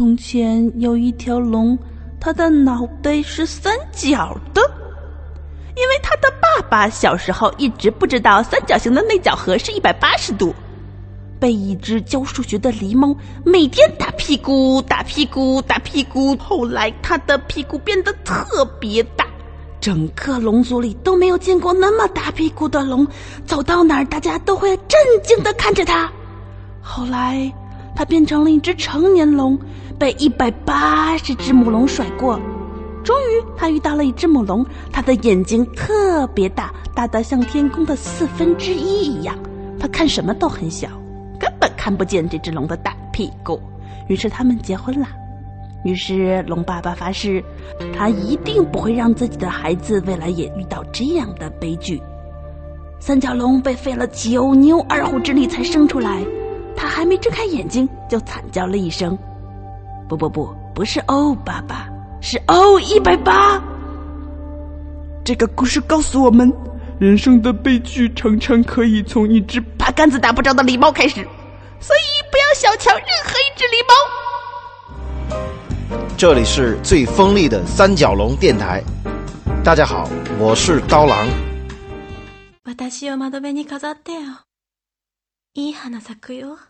从前有一条龙，它的脑袋是三角的，因为它的爸爸小时候一直不知道三角形的内角和是一百八十度，被一只教数学的狸猫每天打屁股、打屁股、打屁股。后来，它的屁股变得特别大，整个龙族里都没有见过那么大屁股的龙，走到哪儿大家都会震惊的看着它。后来。它变成了一只成年龙，被一百八十只母龙甩过。终于，他遇到了一只母龙，它的眼睛特别大，大得像天空的四分之一一样。它看什么都很小，根本看不见这只龙的大屁股。于是，他们结婚了。于是，龙爸爸发誓，他一定不会让自己的孩子未来也遇到这样的悲剧。三角龙被费了九牛二虎之力才生出来。他还没睁开眼睛，就惨叫了一声：“不不不，不是哦，爸爸，是哦一百八。”这个故事告诉我们，人生的悲剧常常可以从一只八竿子打不着的狸猫开始，所以不要小瞧任何一只狸猫。这里是最锋利的三角龙电台，大家好，我是刀郎。いい花咲くよ。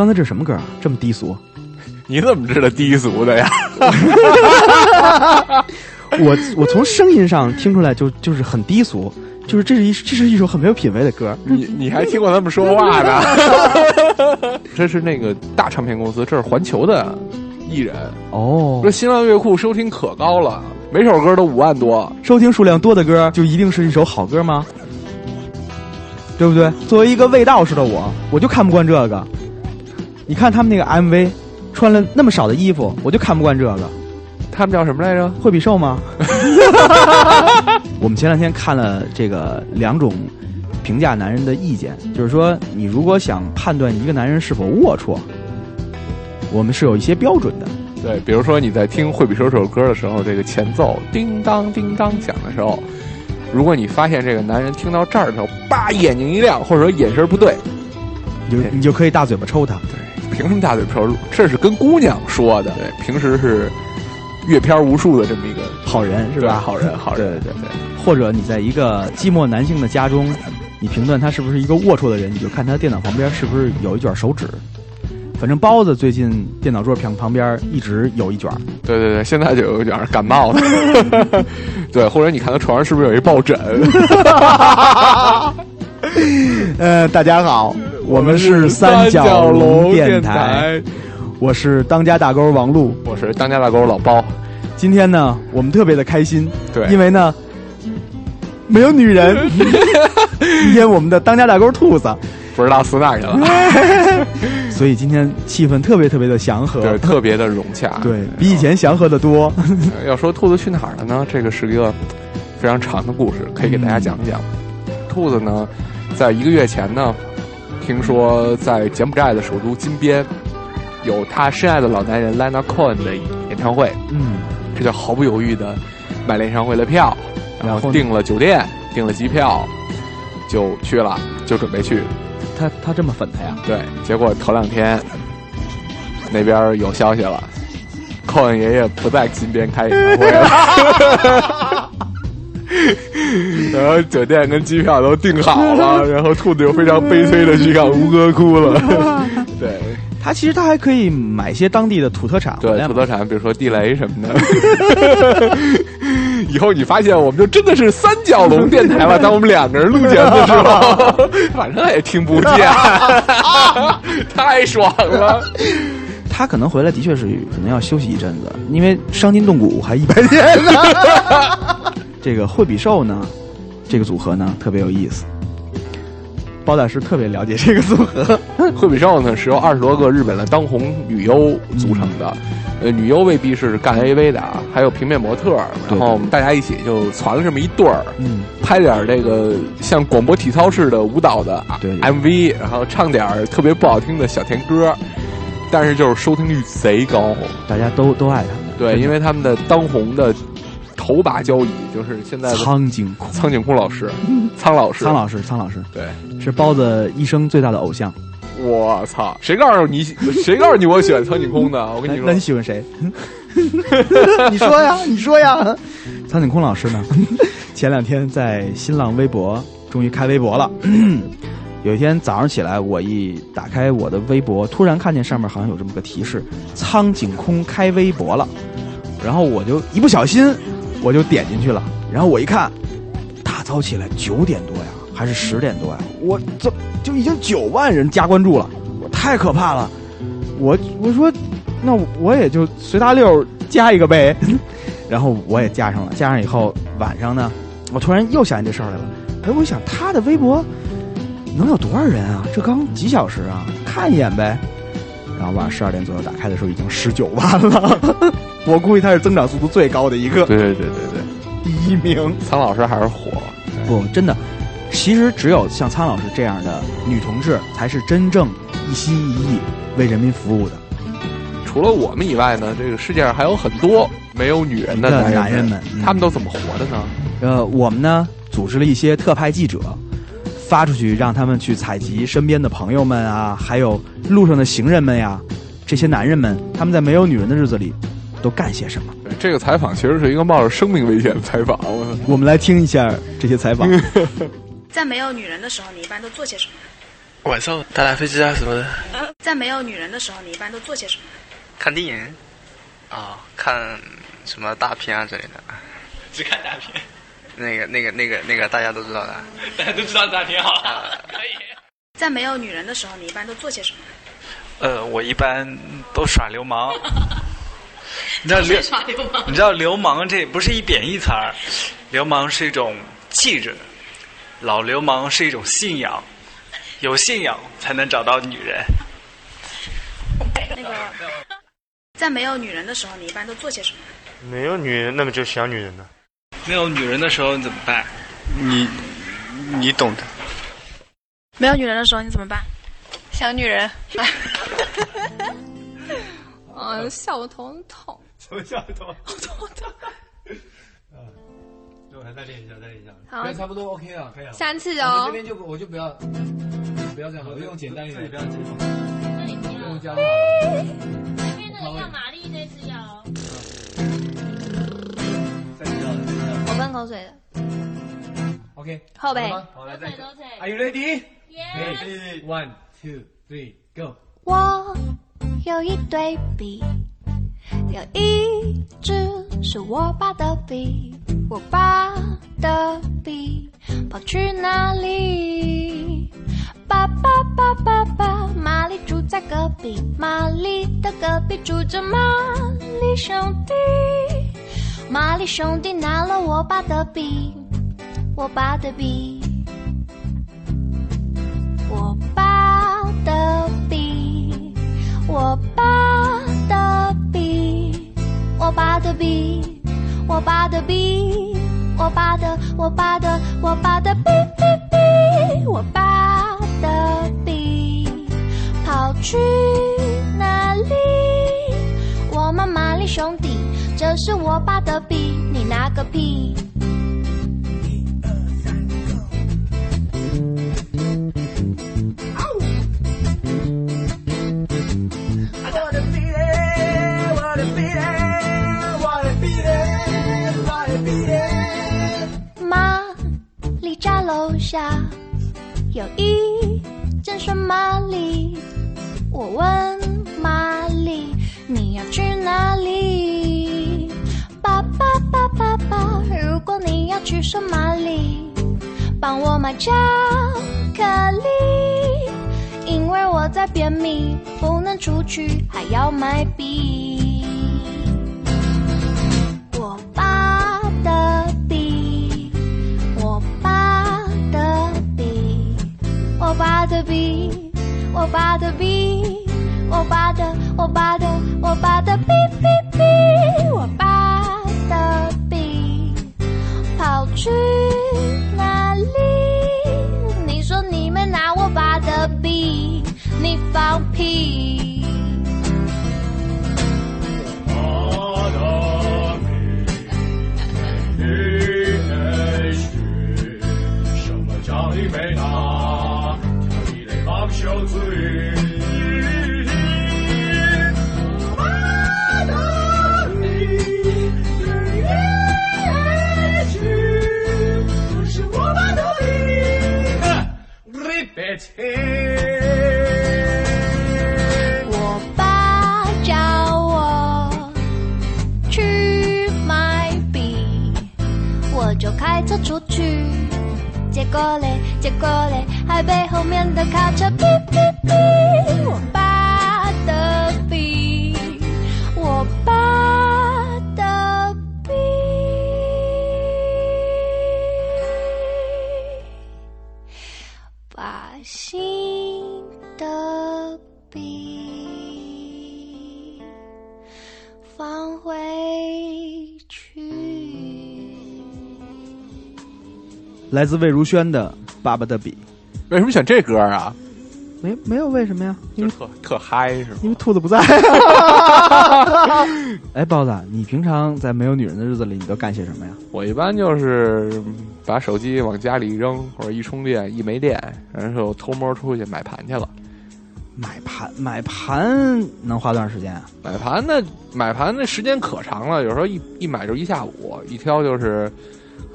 刚才这什么歌啊？这么低俗？你怎么知道低俗的呀？我我从声音上听出来就就是很低俗，就是这是一这是一首很没有品位的歌。你你还听过他们说话呢？这是那个大唱片公司，这是环球的艺人。哦这新浪乐库收听可高了，每首歌都五万多。收听数量多的歌就一定是一首好歌吗？对不对？作为一个味道士的我，我就看不惯这个。你看他们那个 MV，穿了那么少的衣服，我就看不惯这个。他们叫什么来着？惠比寿吗？我们前两天看了这个两种评价男人的意见，就是说，你如果想判断一个男人是否龌龊，我们是有一些标准的。对，比如说你在听惠比寿这首歌的时候，这个前奏叮当叮当响的时候，如果你发现这个男人听到这儿的时候，叭眼睛一亮，或者说眼神不对，你就你就可以大嘴巴抽他。对，凭什么大嘴瓢？这是跟姑娘说的。对，平时是阅片无数的这么一个好人是吧？好人，好人。对对对。或者你在一个寂寞男性的家中，你评断他是不是一个龌龊的人，你就看他电脑旁边是不是有一卷手指。反正包子最近电脑桌旁旁边一直有一卷。对对对，现在就有一卷感冒了。对，或者你看他床上是不是有一抱枕？呃，大家好，我们是三角龙电台，我是当家大钩王璐，我是当家大钩老包。今天呢，我们特别的开心，对，因为呢没有女人。今天我们的当家大钩兔子不知道死哪去了，所以今天气氛特别特别的祥和，对，特别的融洽，对比以前祥和的多。要说兔子去哪儿了呢？这个是一个非常长的故事，可以给大家讲一讲。兔子呢，在一个月前呢，听说在柬埔寨的首都金边有他深爱的老男人 Lana Cohen 的演唱会，嗯，这就毫不犹豫的买了演唱会的票，然后订了酒店，订了机票，就去了，就准备去。他他这么粉他呀？对，结果头两天那边有消息了，Cohen 爷爷不在金边开演唱会了。然后酒店跟机票都订好了，然后兔子又非常悲催的去看吴哥窟了。对，他其实他还可以买些当地的土特产，对土特产，比如说地雷什么的。以后你发现我们就真的是三角龙电台了。当我们两个人录节目的时候，反正也听不见，太爽了。他可能回来的确是可能要休息一阵子，因为伤筋动骨还一百天呢。这个惠比寿呢，这个组合呢特别有意思。包大师特别了解这个组合。惠比寿呢是由二十多个日本的当红女优组成的，呃，女优未必是干 AV 的啊，还有平面模特，然后大家一起就攒了这么一对儿，嗯，拍点这个像广播体操似的舞蹈的 MV，然后唱点特别不好听的小甜歌，但是就是收听率贼高，大家都都爱他们。对，因为他们的当红的。头把交椅就是现在的苍井空，苍井空老师，苍老师，苍老师，苍老师，对，是包子一生最大的偶像。我操！谁告诉你？谁告诉你我喜欢苍井空的？我跟你说，那你喜欢谁？你说呀，你说呀。苍井空老师呢？前两天在新浪微博终于开微博了。有一天早上起来，我一打开我的微博，突然看见上面好像有这么个提示：苍井空开微博了。然后我就一不小心。我就点进去了，然后我一看，大早起来九点多呀，还是十点多呀？我这就已经九万人加关注了，我太可怕了！我我说，那我也就随大溜加一个呗。然后我也加上了，加上以后晚上呢，我突然又想起这事儿来了。哎，我想他的微博能有多少人啊？这刚几小时啊，看一眼呗。然后晚上十二点左右打开的时候，已经十九万了。我估计他是增长速度最高的一个。对对对对对，第一名。苍老师还是火。不，真的，其实只有像苍老师这样的女同志，才是真正一心一意为人民服务的。除了我们以外呢，这个世界上还有很多没有女人的男人们，他们都怎么活的呢？呃，我们呢组织了一些特派记者，发出去让他们去采集身边的朋友们啊，还有路上的行人们呀，这些男人们，他们在没有女人的日子里。都干些什么？这个采访其实是一个冒着生命危险的采访。我们来听一下这些采访。在没有女人的时候，你一般都做些什么？晚上打打飞机啊什么的。在没有女人的时候，你一般都做些什么？看电影啊、看什么大片啊之类的。只看大片，那个、那个、那个、那个，大家都知道的。大家都知道大片好啊了，可以。在没有女人的时候，你一般都做些什么？呃，我一般都耍流氓。你知道流耍流氓你知道流氓这不是一贬义词儿，流氓是一种气质，老流氓是一种信仰，有信仰才能找到女人。那个，在没有女人的时候，你一般都做些什么？没有女人，那么就想女人呢？没有女人的时候你怎么办？你你懂的。没有女人的时候，你怎么办？想女人。啊，笑我头很痛。什么笑头？头痛。我还再练一下，再练一下。好，差不多 OK 了，可以了。三次哦这边就我就不要，不要这样，我用简单一点，不要加。前面那个要玛丽，那次要。喷口水的。OK，后背好来再 Are you ready? Yes. One, two, three, go. 我有一对笔，有一支是我爸的笔，我爸的笔跑去哪里？爸爸爸爸爸，玛丽住在隔壁，玛丽的隔壁住着玛丽兄弟，玛丽兄弟拿了我爸的笔，我爸的笔。我爸的笔，我爸的笔，我爸的笔，我爸的笔，我爸的，我爸的，我爸的笔笔笔，我爸的笔跑去这是我爸的笔，你拿个屁！我的比嘞，我的比嘞，我的比嘞，我的比嘞。玛丽家楼下有一间顺玛丽，我问去顺玛丽，帮我买巧克力，因为我在便秘，不能出去，还要买笔。我爸的笔，我爸的笔，我爸的笔，我爸的笔，我爸的，我爸的，我爸的结果嘞，结果嘞，还被后面的卡车哔哔哔。来自魏如萱的《爸爸的笔》，为什么选这歌啊？没没有为什么呀？因为特特嗨是吗？因为兔子不在。哎，包子，你平常在没有女人的日子里，你都干些什么呀？我一般就是把手机往家里一扔，或者一充电一没电，然后偷摸出去买盘去了。买盘买盘能花多长时间啊？买盘那买盘那时间可长了，有时候一一买就一下午，一挑就是可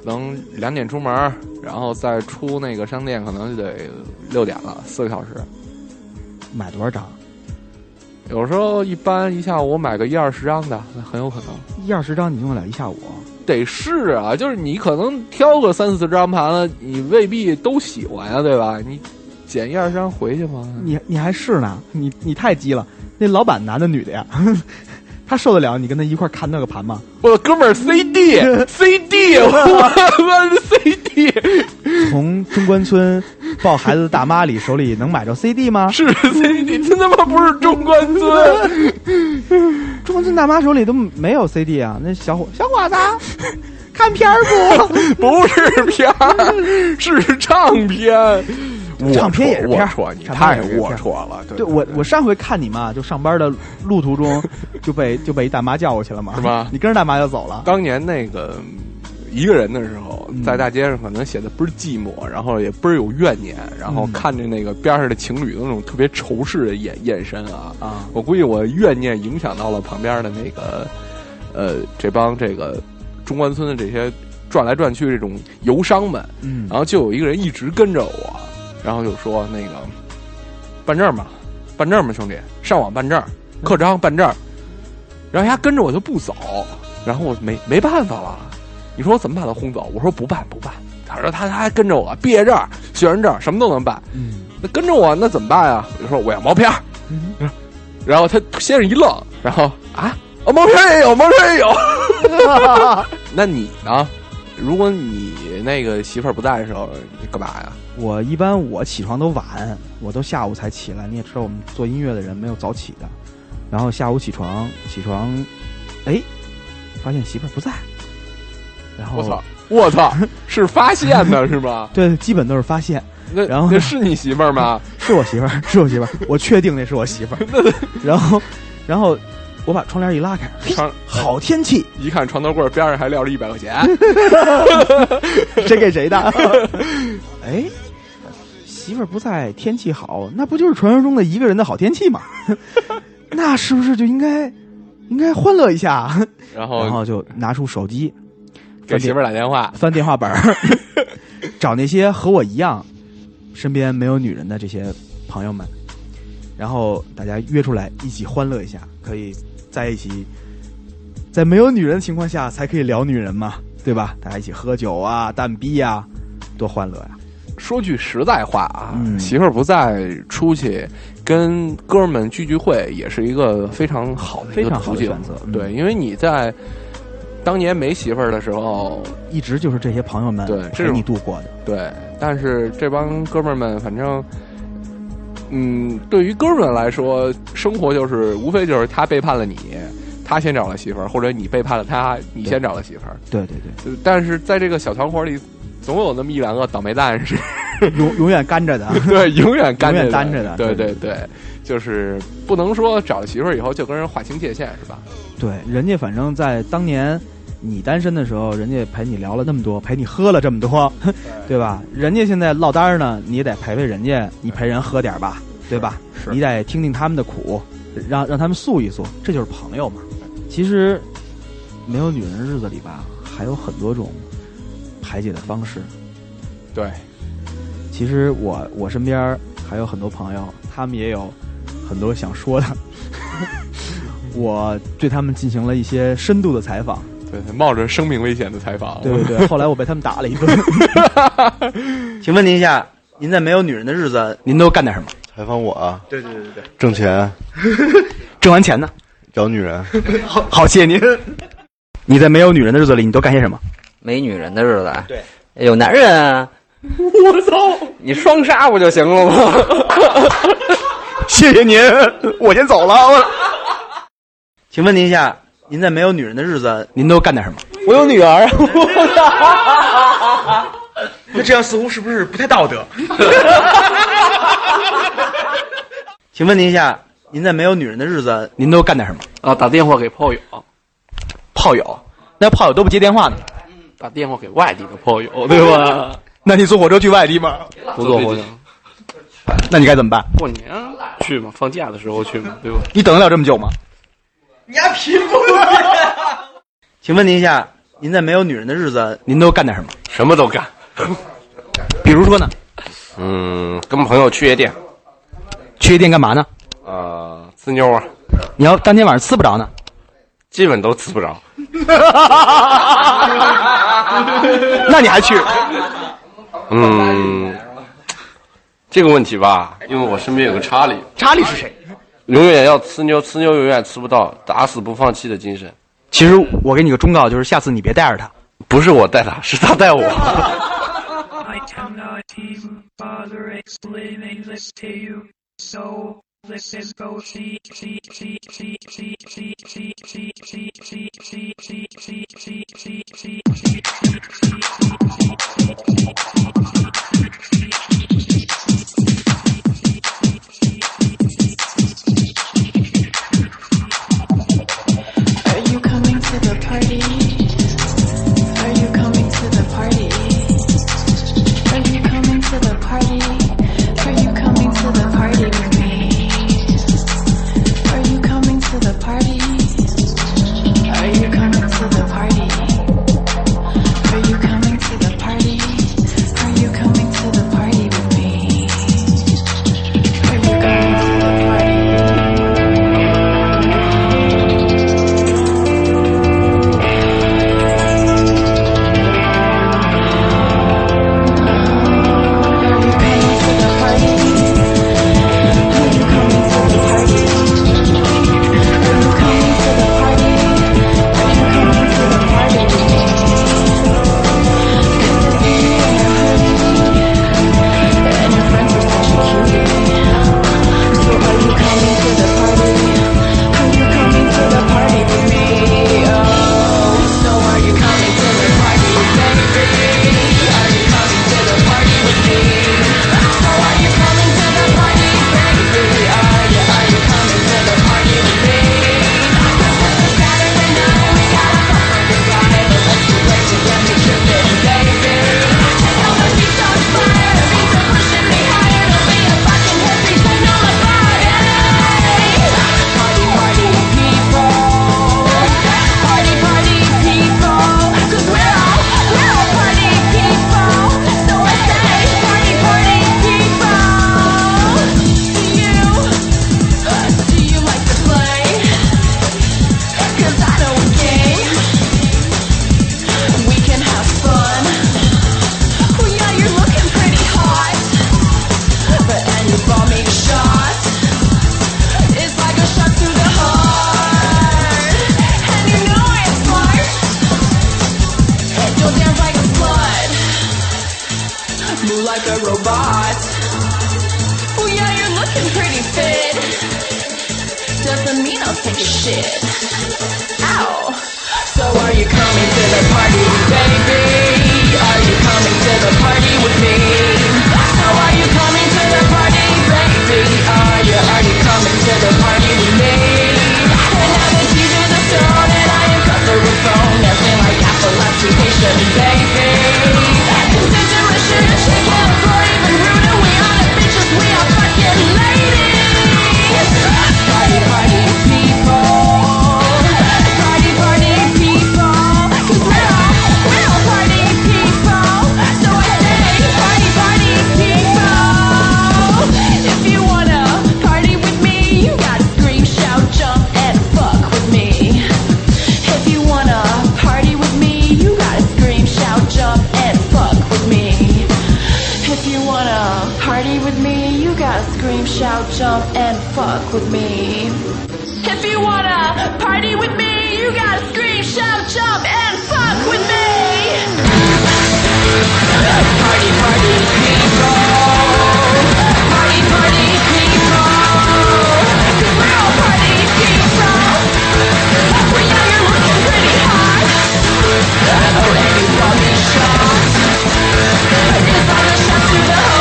能两点出门，然后再出那个商店，可能就得六点了，四个小时。买多少张？有时候一般一下午我买个一二十张的，那很有可能。一二十张你用得了一下午？得试啊，就是你可能挑个三四张盘子，你未必都喜欢呀、对吧？你捡一二十张回去吗？你你还试呢？你你太鸡了！那老板男的女的呀？他受得了你跟他一块儿看那个盘吗？我的哥们儿 CD CD，我我 CD 从中关村抱孩子的大妈里手里能买着 CD 吗？是 CD，真他妈不是中关村，中关村大妈手里都没有 CD 啊！那小伙小伙子看片儿不？不是片儿，是唱片。唱片也是片儿龌龊，你太龌龊了。对对我我上回看你嘛，就上班的路途中 就被就被一大妈叫过去了嘛，是吧 你跟着大妈就走了。当年那个一个人的时候，嗯在大街上可能显得倍儿寂寞，然后也倍儿有怨念，然后嗯看着那个边上的情侣的那种特别仇视的眼眼神啊，啊，我估计我怨念影响到了旁边的那个呃这帮这个中关村的这些转来转去这种游商们，嗯然后就有一个人一直跟着我，然后就说那个办证吧，办证吧，兄弟，上网办证，刻章办证。然后他跟着我就不走，然后我没没办法了。你说我怎么把他轰走？我说不办不办。他说他他还跟着我，毕业证、学生证什么都能办。嗯那跟着我那怎么办呀？我就说我要毛片儿。嗯然后他先是一愣，然后啊，哦，毛片也有，毛片也有。那你呢？如果你那个媳妇儿不在的时候，你干嘛呀？我一般我起床都晚，我都下午才起来。你也知道，我们做音乐的人没有早起的。然后下午起床，起床，哎，发现媳妇儿不在。然后我操！我操！是发现的 是吗？对，基本都是发现。那然后那是你媳妇儿吗？是我媳妇儿，是我媳妇儿，我确定那是我媳妇儿。然后，然后我把窗帘一拉开，窗好天气，一看床头柜边上还撂着一百块钱，谁给谁的？哎，媳妇儿不在，天气好，那不就是传说中的一个人的好天气吗？那是不是就应该应该欢乐一下？然后然后就拿出手机，给媳妇儿打电话，翻电话本儿，找那些和我一样身边没有女人的这些朋友们，然后大家约出来一起欢乐一下，可以在一起，在没有女人的情况下才可以聊女人嘛，对吧？大家一起喝酒啊、蛋逼啊，多欢乐呀、说句实在话啊，嗯媳妇儿不在，出去跟哥们们聚聚会也是一个非常好的一非常好个途径。的选择。嗯对，因为你在当年没媳妇儿的时候，一直就是这些朋友们陪对这种你度过的。对，但是这帮哥们儿们，反正，嗯，对于哥们儿来说，生活就是无非就是他背叛了你，他先找了媳妇儿，或者你背叛了他，你先找了媳妇儿。对对对，呃但是在这个小团伙里，总有那么一两个倒霉蛋是，永永远干着的。对，永远干永远着单着的对对对对，就是不能说找了媳妇儿以后就跟人划清界限，是吧？对，人家反正在当年你单身的时候，人家陪你聊了那么多，陪你喝了这么多，对吧？人家现在落单儿呢，你也得陪陪人家，你陪人喝点儿吧，对吧？是你得听听他们的苦，让让他们诉一诉，这就是朋友嘛。其实没有女人的日子里吧，还有很多种排解的方式。对，其实我我身边还有很多朋友，他们也有很多想说的。我对他们进行了一些深度的采访，对，冒着生命危险的采访，对对对。后来我被他们打了一顿。请问您一下，您在没有女人的日子，您都干点什么？采访我啊，对对对对挣钱，挣完钱呢？找女人，好，好，谢谢您。你在没有女人的日子里，你都干些什么？没女人的日子，对，有男人啊，我操！你双杀不就行了吗？谢谢您，我先走了。我请问您一下，您在没有女人的日子，您都干点什么？我有女儿，那这样似乎是不是不太道德？请问您一下，您在没有女人的日子，您都干点什么？啊，打电话给炮友，炮友，那炮友都不接电话呢？打电话给外地的朋友，对吧？那你坐火车去外地吗？不坐火车，那你该怎么办？过年啊去嘛，放假的时候去嘛，对吧？你等得了这么久吗？你还贫不？请问您一下，您在没有女人的日子，您都干点什么？什么都干，比如说呢？嗯，跟朋友去夜店，去夜店干嘛呢？呃，呲妞啊，你要当天晚上吃不着呢，基本都吃不着。那你还去？嗯，这个问题吧，因为我身边有个查理，查理是谁？永远要吃妞，吃妞永远吃不到，打死不放弃的精神。其实我给你个忠告，就是下次你别带着他。不是我带他，是他带我。This is go see see see see see see see see see see see see see see see see Move like a robot. Oh yeah, you're looking pretty fit. Doesn't mean I'll take a shit. Ow. So are you coming to the party, baby? Are you coming to the party with me? So are you coming to the party, baby? Are you, are you coming to the party with me? And now the DJ's a stone and I am cut the phone dancing like epilepsy patient, baby. Yeah. Jump, and fuck with me. If you wanna party with me, you gotta scream, shout, jump, and fuck with me. Party, party, people. Party, party, people. 'Cause we're all party people. Looking pretty hot. Oh, you want me shot. All a shot to the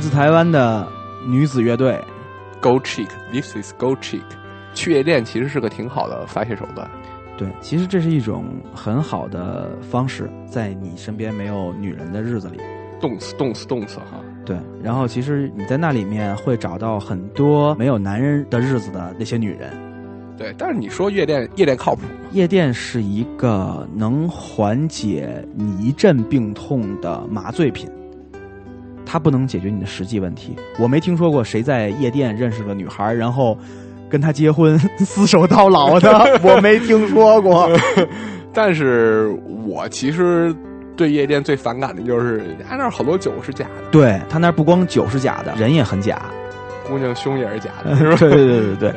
自台湾的女子乐队 Go Chick，This is Go Chick。去夜店其实是个挺好的发泄手段。对，其实这是一种很好的方式，在你身边没有女人的日子里，动死动死动死哈。对，然后其实你在那里面会找到很多没有男人的日子的那些女人。对，但是你说夜店，夜店靠谱吗？夜店是一个能缓解你一阵病痛的麻醉品，它不能解决你的实际问题。我没听说过谁在夜店认识了女孩，然后跟她结婚、厮守到老的，我没听说过。但是我其实对夜店最反感的就是，他那儿好多酒是假的，对他那儿不光酒是假的，人也很假，姑娘胸也是假的，是吧？对对对对对。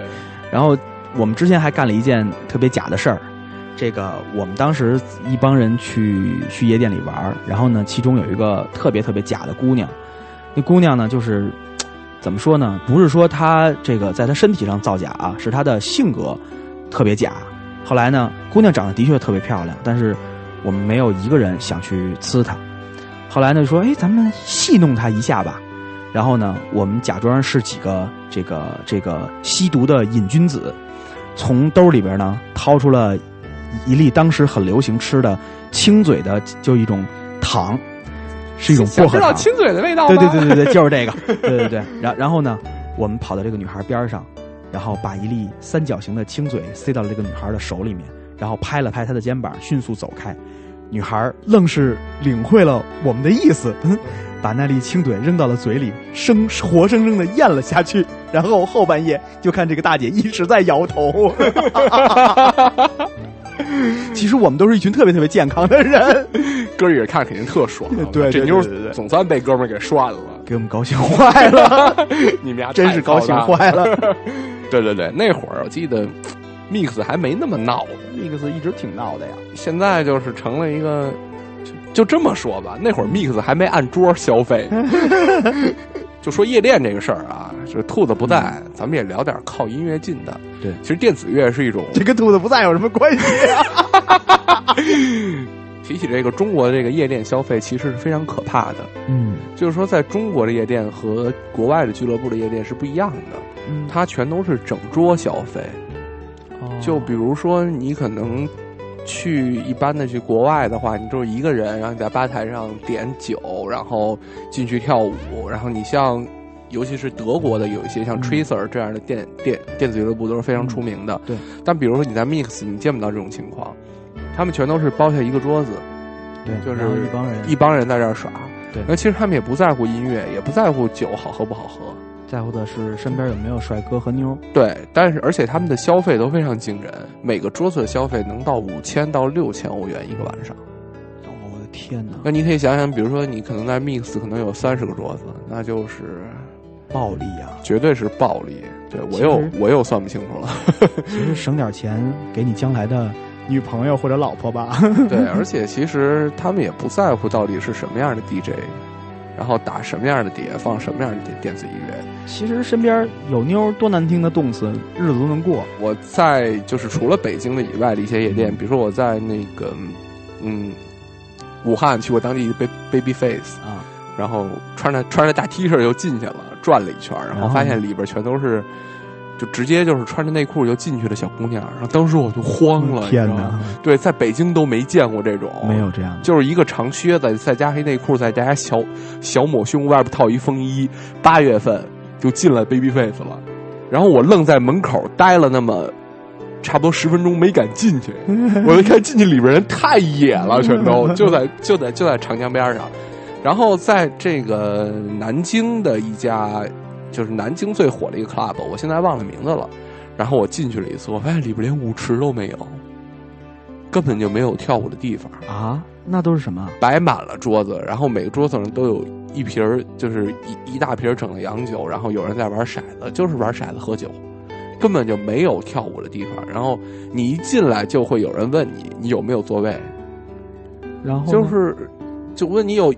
然后我们之前还干了一件特别假的事儿，这个我们当时一帮人去去夜店里玩儿，然后呢，其中有一个特别特别假的姑娘，那姑娘呢就是怎么说呢？不是说她这个在她身体上造假啊，是她的性格特别假。后来呢，姑娘长得的确特别漂亮，但是我们没有一个人想去呲她。后来呢，说：“哎，咱们戏弄她一下吧。”然后呢，我们假装是几个这个这个吸毒的瘾君子，从兜里边呢掏出了一粒当时很流行吃的清嘴的，就一种糖，是一种薄荷糖。知道亲嘴的味道对吗？对对对对，就是这个。对对对，然然后呢，我们跑到这个女孩边上，然后把一粒三角形的亲嘴塞到了这个女孩的手里面，然后拍了拍她的肩膀，迅速走开。女孩愣是领会了我们的意思，把那粒亲嘴扔到了嘴里，生活生生的咽了下去。然后后半夜就看这个大姐一直在摇头。其实我们都是一群特别特别健康的人，哥几个看肯定特爽。对对这妞总算被哥们儿给涮了，给我们高兴坏了。你们俩真是高兴坏了。对对对，那会儿我记得 Mix 还没那么闹 Mix 一直挺闹的呀。现在就是成了一个，就就这么说吧，那会儿 Mix 还没按桌消费。就说夜店这个事儿啊，是兔子不在，咱们也聊点靠音乐近的。嗯对，其实电子乐是一种，这跟兔子不在有什么关系啊？提起这个中国的这个夜店消费，其实是非常可怕的。嗯，就是说，在中国的夜店和国外的俱乐部的夜店是不一样的，嗯它全都是整桌消费。哦就比如说，你可能去一般的去国外的话，你就是一个人，然后你在吧台上点酒，然后进去跳舞，然后你像。尤其是德国的有一些像 Tracer 这样的电电电子俱乐部都是非常出名的。对，但比如说你在 Mix，你见不到这种情况，他们全都是包下一个桌子，对，就是一帮人一帮人在这儿耍。对那其实他们也不在乎音乐，也不在乎酒好喝不好喝，在乎的是身边有没有帅哥和妞。对，但是而且他们的消费都非常惊人，每个桌子的消费能到五千到六千欧元一个晚上。哦，我的天哪！那你可以想想，比如说你可能在 Mix 可能有三十个桌子，那就是暴利啊、绝对是暴利。对我又我又算不清楚了。其实省点钱给你将来的女朋友或者老婆吧。对，而且其实他们也不在乎到底是什么样的 DJ，然后打什么样的碟，放什么样的电电子音乐。其实身边有妞，多难听的动词，日子都能过。我在就是除了北京的以外的一些夜店，比如说我在那个嗯武汉去过当地的 Baby Baby Face 啊，然后穿着穿着大 T 恤就进去了，转了一圈，然后发现里边全都是。就直接就是穿着内裤就进去的小姑娘，然后当时我就慌了，天哪！对，在北京都没见过这种，没有这样的，就是一个长靴子，再加黑内裤，再加小小抹胸，外边套一风衣。八月份就进了 Baby Face 了，然后我愣在门口待了那么差不多十分钟，没敢进去。我一看进去里边人太野了，全都就在就在就在长江边上。然后在这个南京的一家，就是南京最火的一个 club，我现在忘了名字了。然后我进去了一次，我发现里边连舞池都没有，根本就没有跳舞的地方。啊，那都是什么？摆满了桌子，然后每个桌子上都有一瓶儿，就是一一大瓶儿整的洋酒，然后有人在玩骰子，就是玩骰子喝酒，根本就没有跳舞的地方。然后你一进来就会有人问你你有没有座位，然后就是就问你有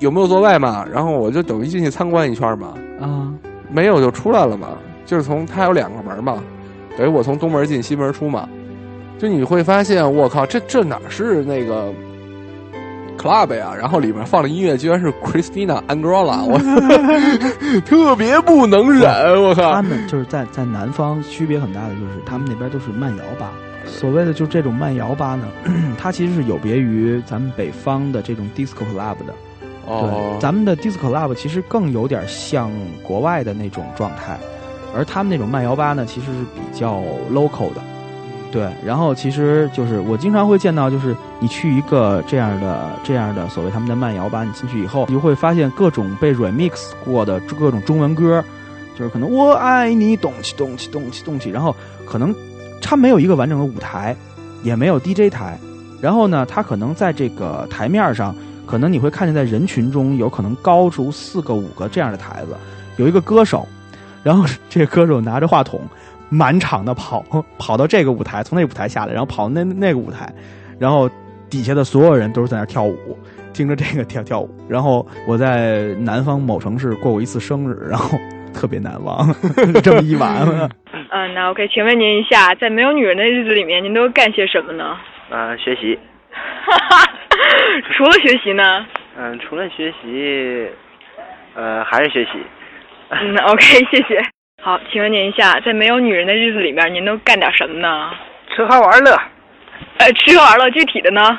有没有座位嘛，然后我就等于进去参观一圈嘛，啊，没有就出来了嘛，就是从它有两个门嘛，等于我从东门进西门出嘛，就你会发现我靠，这这哪是那个 club 呀，然后里面放的音乐居然是 Christina Aguilera，我 特别不能忍，我靠！他们就是在在南方区别很大的，就是他们那边都是慢摇吧。所谓的就这种慢摇吧呢，它其实是有别于咱们北方的这种 disco club 的。哦对，咱们的 disco club 其实更有点像国外的那种状态，而他们那种慢摇吧呢，其实是比较 local 的。对，然后其实就是我经常会见到，就是你去一个这样的这样的所谓他们的慢摇吧，你进去以后，你就会发现各种被 remix 过的各种中文歌，就是可能我爱你，动起动起动起动起，然后可能它没有一个完整的舞台，也没有 DJ 台，然后呢，它可能在这个台面上，可能你会看见在人群中有可能高出四个五个这样的台子，有一个歌手，然后这个歌手拿着话筒。满场的跑，跑到这个舞台，从那个舞台下来，然后跑到那那个舞台，然后底下的所有人都是在那儿跳舞，听着这个跳跳舞。然后我在南方某城市过过一次生日，然后特别难忘，这么一晚。嗯，那 OK，请问您一下，在没有女人的日子里面，您都干些什么呢？呃，学习。除了学习呢？嗯，除了学习，呃，还是学习。嗯，OK，谢谢。好，请问您一下，在没有女人的日子里面，您都干点什么呢？吃喝玩乐。呃，吃喝玩乐，具体的呢？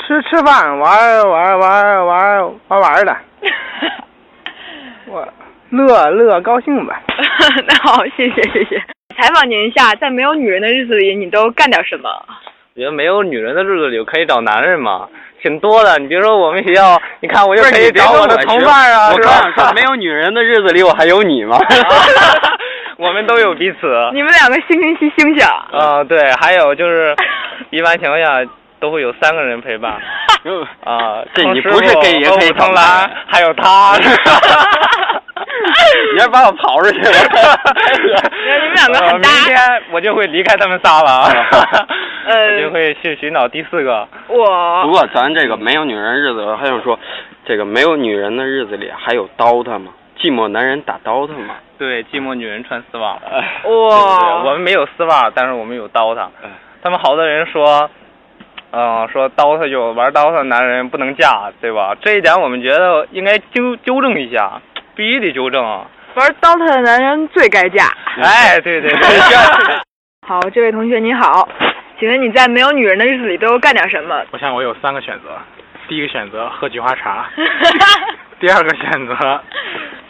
吃吃饭，玩玩玩玩玩玩的。我乐乐高兴呗。那好，谢谢谢谢。采访您一下，在没有女人的日子里，你都干点什么？觉得没有女人的日子里，可以找男人嘛，挺多的。你比如说我们学校，你看我又可以找我的同伴啊，我是吧？刚说没有女人的日子里，我还有你吗？我们都有彼此。你们两个惺惺惜惺想。啊、对，还有就是，一般情况下都会有三个人陪伴。啊，这你不是师傅 gay 也可以和武藤找男兰，还有他。你要把我刨出去了。你们两个呃很搭明天我就会离开他们仨了啊，我就呃，会去寻找第四个。我不过咱这个没有女人日子，还有说，这个没有女人的日子里还有 DOTA 吗？寂寞男人打 DOTA 吗？对，寂寞女人穿丝袜。哇对我们没有丝袜，但是我们有 DOTA。他们好多人说，嗯、说 DOTA 就玩 DOTA 的男人不能嫁，对吧？这一点我们觉得应该纠纠正一下，必须得纠正。玩 DOTA 的男人最该嫁。哎，对对对，好，这位同学你好，请问你在没有女人的日子里都干点什么？我想我有三个选择，第一个选择喝菊花茶，第二个选择，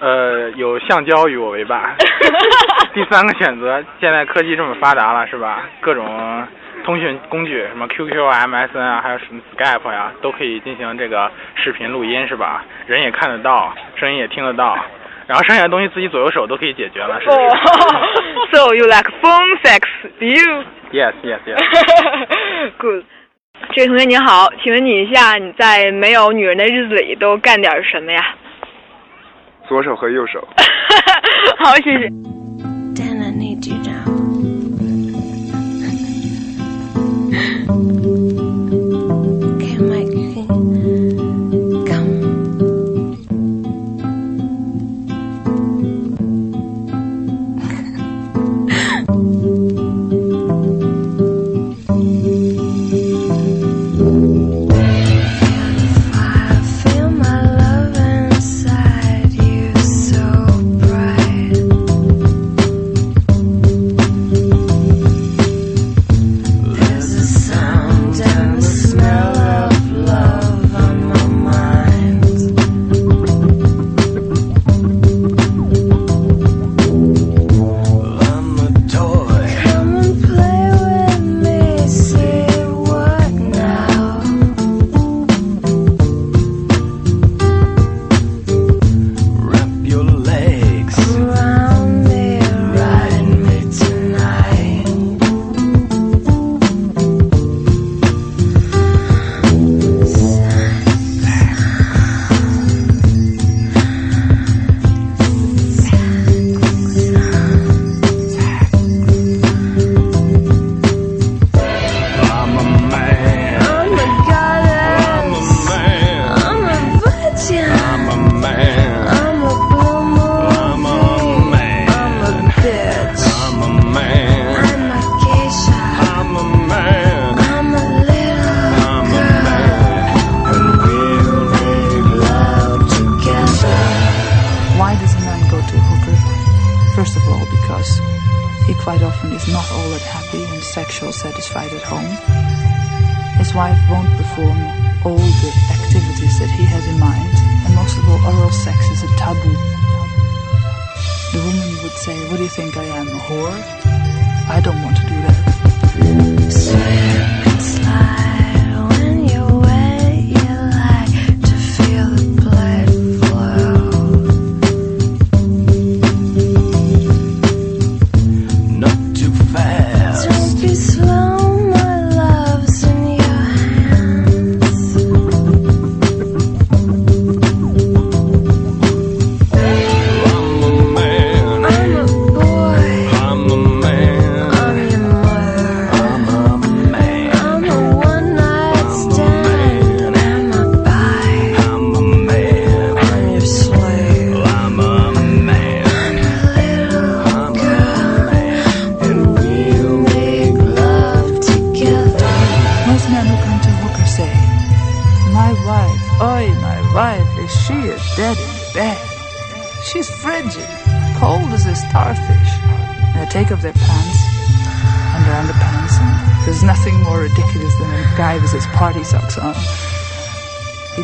呃，有橡胶与我为伴，第三个选择，现在科技这么发达了，是吧？各种通讯工具，什么 QQ 啊、MSN 啊，还有什么 Skype 呀、都可以进行这个视频录音，是吧？人也看得到，声音也听得到。然后剩下的东西自己左右手都可以解决了，是不是、So you like phone sex? Do you? Yes, yes, yes. Good. 这位同学您好，请问你一下，你在没有女人的日子里都干点什么呀？左手和右手。好，谢谢。Dan, I need you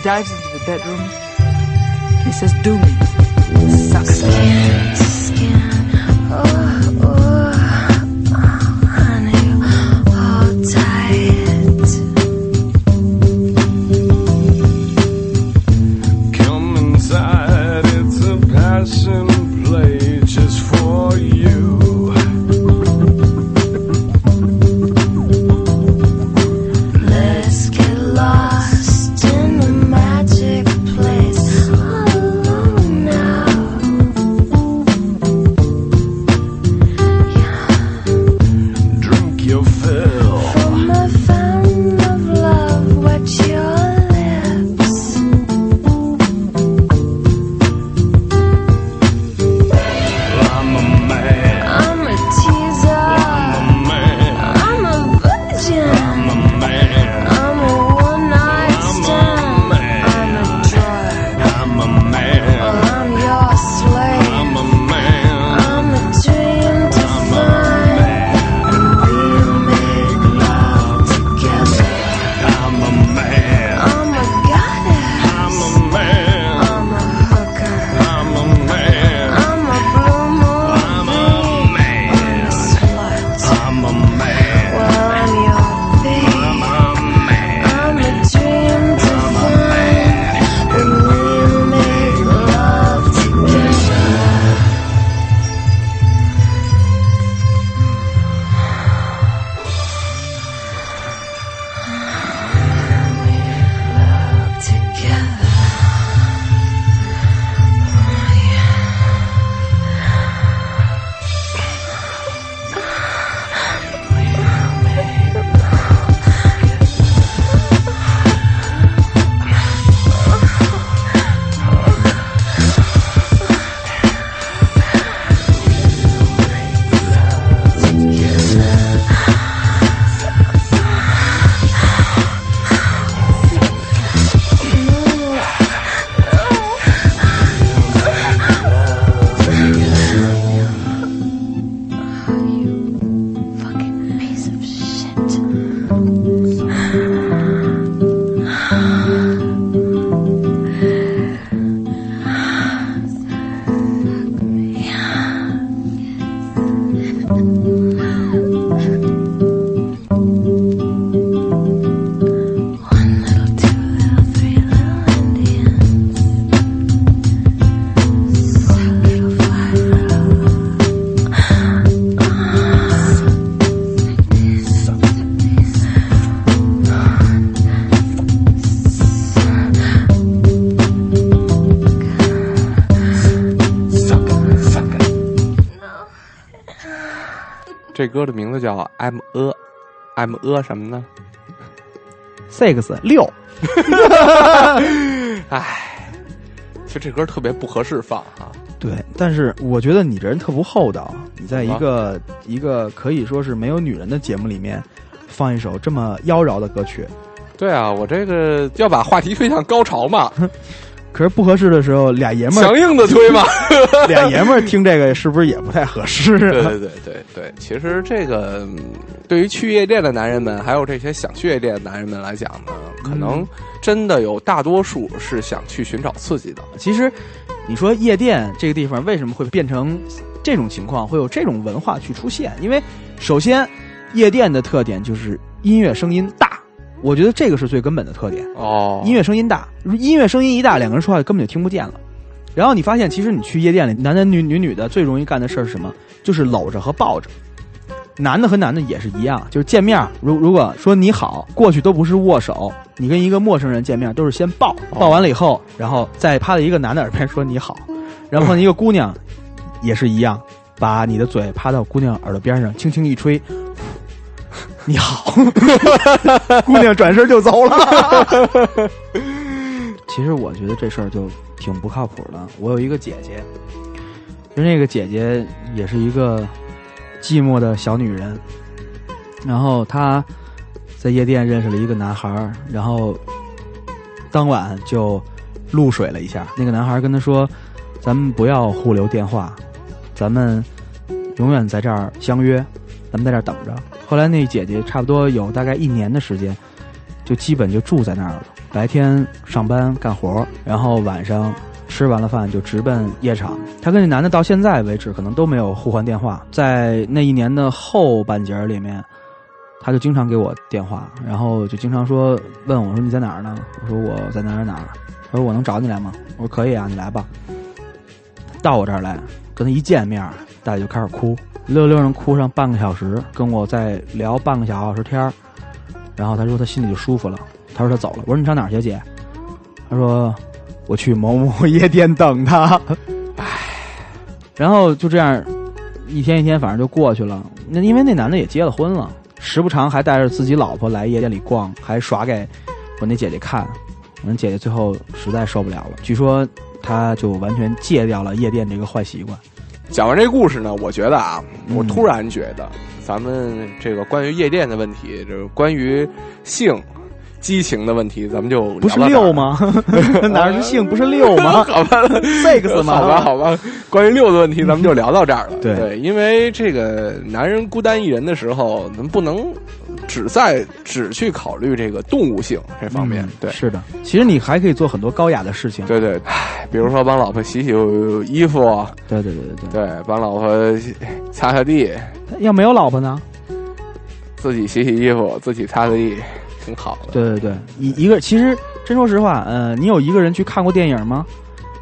dives into the bedroom. He says, do me. Suck. M A M A 什么呢？Six 六。哎，其实这歌特别不合适放啊。对，但是我觉得你这人特不厚道，你在一个一个可以说是没有女人的节目里面放一首这么妖娆的歌曲。对啊，我这个要把话题推向高潮嘛。可是不合适的时候，俩爷们儿强硬的推嘛，俩爷们儿听这个是不是也不太合适、啊？对对对对对，其实这个嗯对于去夜店的男人们，还有这些想去夜店的男人们来讲呢，可能真的有大多数是想去寻找刺激的。其实，你说夜店这个地方为什么会变成这种情况，会有这种文化去出现？因为首先，夜店的特点就是音乐声音大，我觉得这个是最根本的特点。哦，音乐声音大，音乐声音一大，两个人说话根本就听不见了。然后你发现，其实你去夜店里，男男女女女的最容易干的事儿是什么？就是搂着和抱着。男的和男的也是一样，就是见面，如如果说你好，过去都不是握手，你跟一个陌生人见面都是先抱，抱完了以后，然后再趴在一个男的耳边说你好，然后一个姑娘，也是一样，把你的嘴趴到姑娘耳朵边上，轻轻一吹，你好，姑娘转身就走了。其实我觉得这事儿就挺不靠谱的。我有一个姐姐，就那个姐姐也是一个寂寞的小女人，然后她在夜店认识了一个男孩儿，然后当晚就露水了一下。那个男孩跟她说：“咱们不要互留电话，咱们永远在这儿相约，咱们在这儿等着。”后来那姐姐差不多有大概一年的时间，就基本就住在那儿了。白天上班干活，然后晚上吃完了饭就直奔夜场。她跟那男的到现在为止可能都没有互换电话。在那一年的后半截里面，他就经常给我电话，然后就经常说问我说你在哪儿呢？我说我在哪儿哪儿。他说我能找你来吗？我说可以啊，你来吧。到我这儿来，跟他一见面，大家就开始哭，溜溜能哭上半个小时，跟我再聊半个小时天儿。然后他说他心里就舒服了。他说他走了。我说你上哪儿去，姐？他说我去某某夜店等他。唉，然后就这样，一天一天，反正就过去了。那因为那男的也结了婚了，时不常还带着自己老婆来夜店里逛，还耍给我那姐姐看。我那姐姐最后实在受不了了，据说他就完全戒掉了夜店这个坏习惯。讲完这故事呢，我觉得啊，我突然觉得，咱们这个关于夜店的问题，就是关于性。激情的问题，咱们就不是六吗？哪是性？不是六吗？好吧，sex 吗？好吧，好吧。关于六的问题，咱们就聊到这儿了。对对，因为这个男人孤单一人的时候，咱不能只在只去考虑这个动物性这方面。对，是的。其实你还可以做很多高雅的事情。对对，唉，比如说帮老婆洗洗衣服。对对对对对，帮老婆擦擦地。要没有老婆呢？自己洗洗衣服，自己擦擦地。挺好的，对对对，一一个其实真说实话，呃，你有一个人去看过电影吗？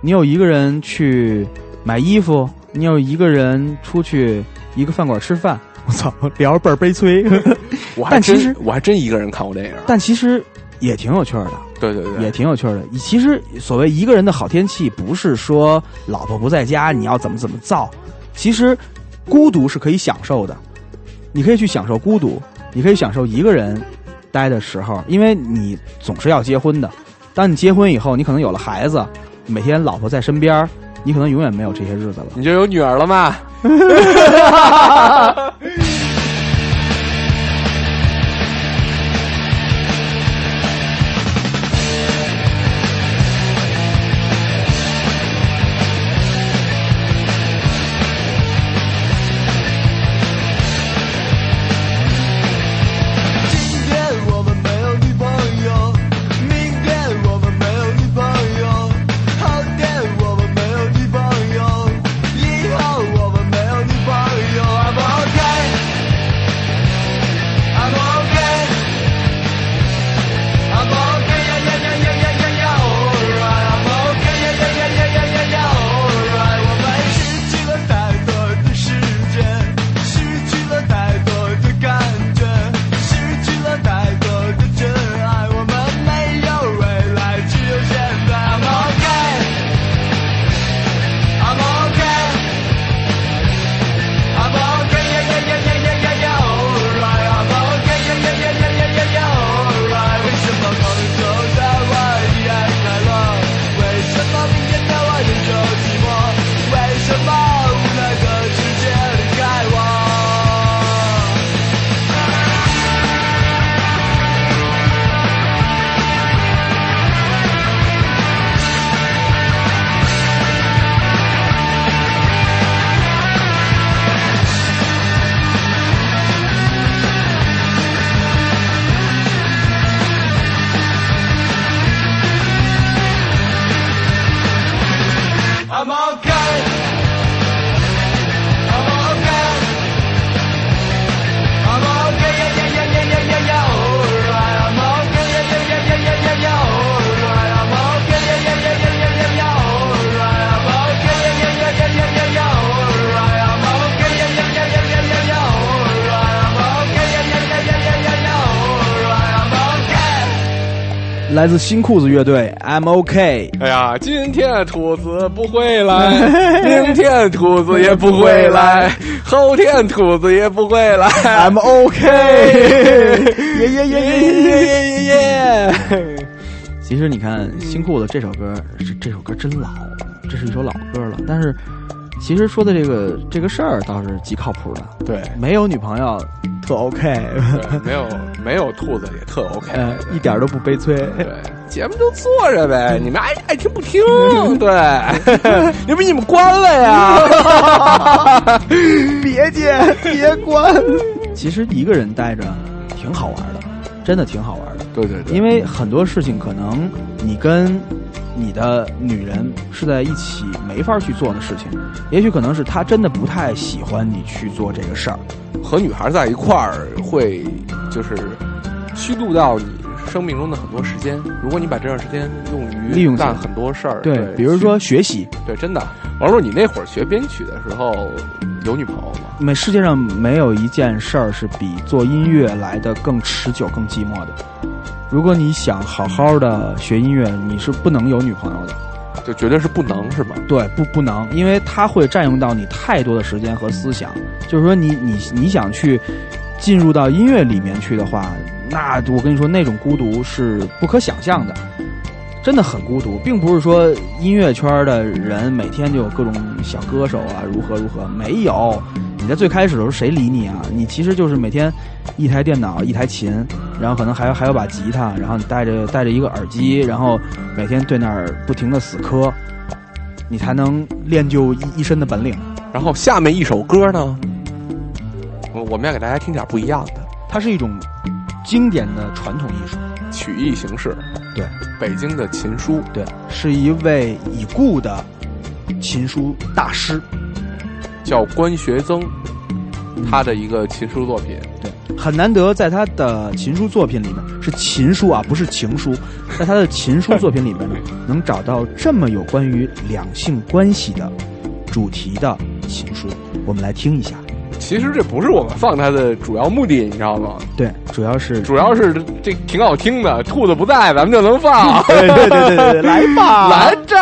你有一个人去买衣服？你有一个人出去一个饭馆吃饭？我操，聊倍儿悲催。我还真我还真一个人看过电影，但其实也挺有趣的。对对对，也挺有趣的。其实所谓一个人的好天气，不是说老婆不在家你要怎么怎么造，其实孤独是可以享受的。你可以去享受孤独，你可以享受一个人。待的时候，因为你总是要结婚的。当你结婚以后，你可能有了孩子，每天老婆在身边，你可能永远没有这些日子了。你就有女儿了吗？来自新裤子乐队，I'm OK。哎呀，今天兔子不会来，明天兔子也不会来，后天兔子也不会来。I'm OK，耶耶耶耶耶耶耶耶！其实你看，新裤子这首歌，这这首歌真老，这是一首老歌了。但是，其实说的这个这个事儿倒是极靠谱的。对，没有女朋友特 OK，对，没有没有兔子也特 OK，呃，一点都不悲催。对，节目就坐着呗，你们爱爱听不听？对，要 不你们关了呀？别介，别关。其实一个人待着挺好玩的，真的挺好玩的。对对对，因为很多事情可能你跟你的女人是在一起没法去做的事情，也许可能是她真的不太喜欢你去做这个事儿。和女孩在一块儿会就是虚度到你生命中的很多时间。如果你把这段时间用于利用干很多事儿，对对，比如说学习，对，真的。王璐，你那会儿学编曲的时候有女朋友吗？没世界上没有一件事儿是比做音乐来的更持久、更寂寞的。如果你想好好的学音乐，你是不能有女朋友的。就绝对是不能是吧？对，不不能，因为它会占用到你太多的时间和思想。就是说你，你你想去进入到音乐里面去的话，那我跟你说，那种孤独是不可想象的，真的很孤独，并不是说音乐圈的人每天就有各种小歌手啊，如何如何，没有。你在最开始的时候，谁理你啊？你其实就是每天一台电脑、一台琴，然后可能还有还有把吉他，然后你带着带着一个耳机，然后每天对那儿不停的死磕，你才能练就一一身的本领。然后下面一首歌呢，我我们要给大家听点不一样的，它是一种经典的传统艺术，曲艺形式。对，北京的琴书，对，是一位已故的琴书大师，叫关学增，他的一个琴书作品。对，很难得在他的琴书作品里面是琴书啊，不是情书，在他的琴书作品里面呢，能找到这么有关于两性关系的主题的琴书，我们来听一下。其实这不是我们放它的主要目的，你知道吗？对，主要是主要是这挺好听的，兔子不在，咱们就能放。对对对对对，来吧，来着。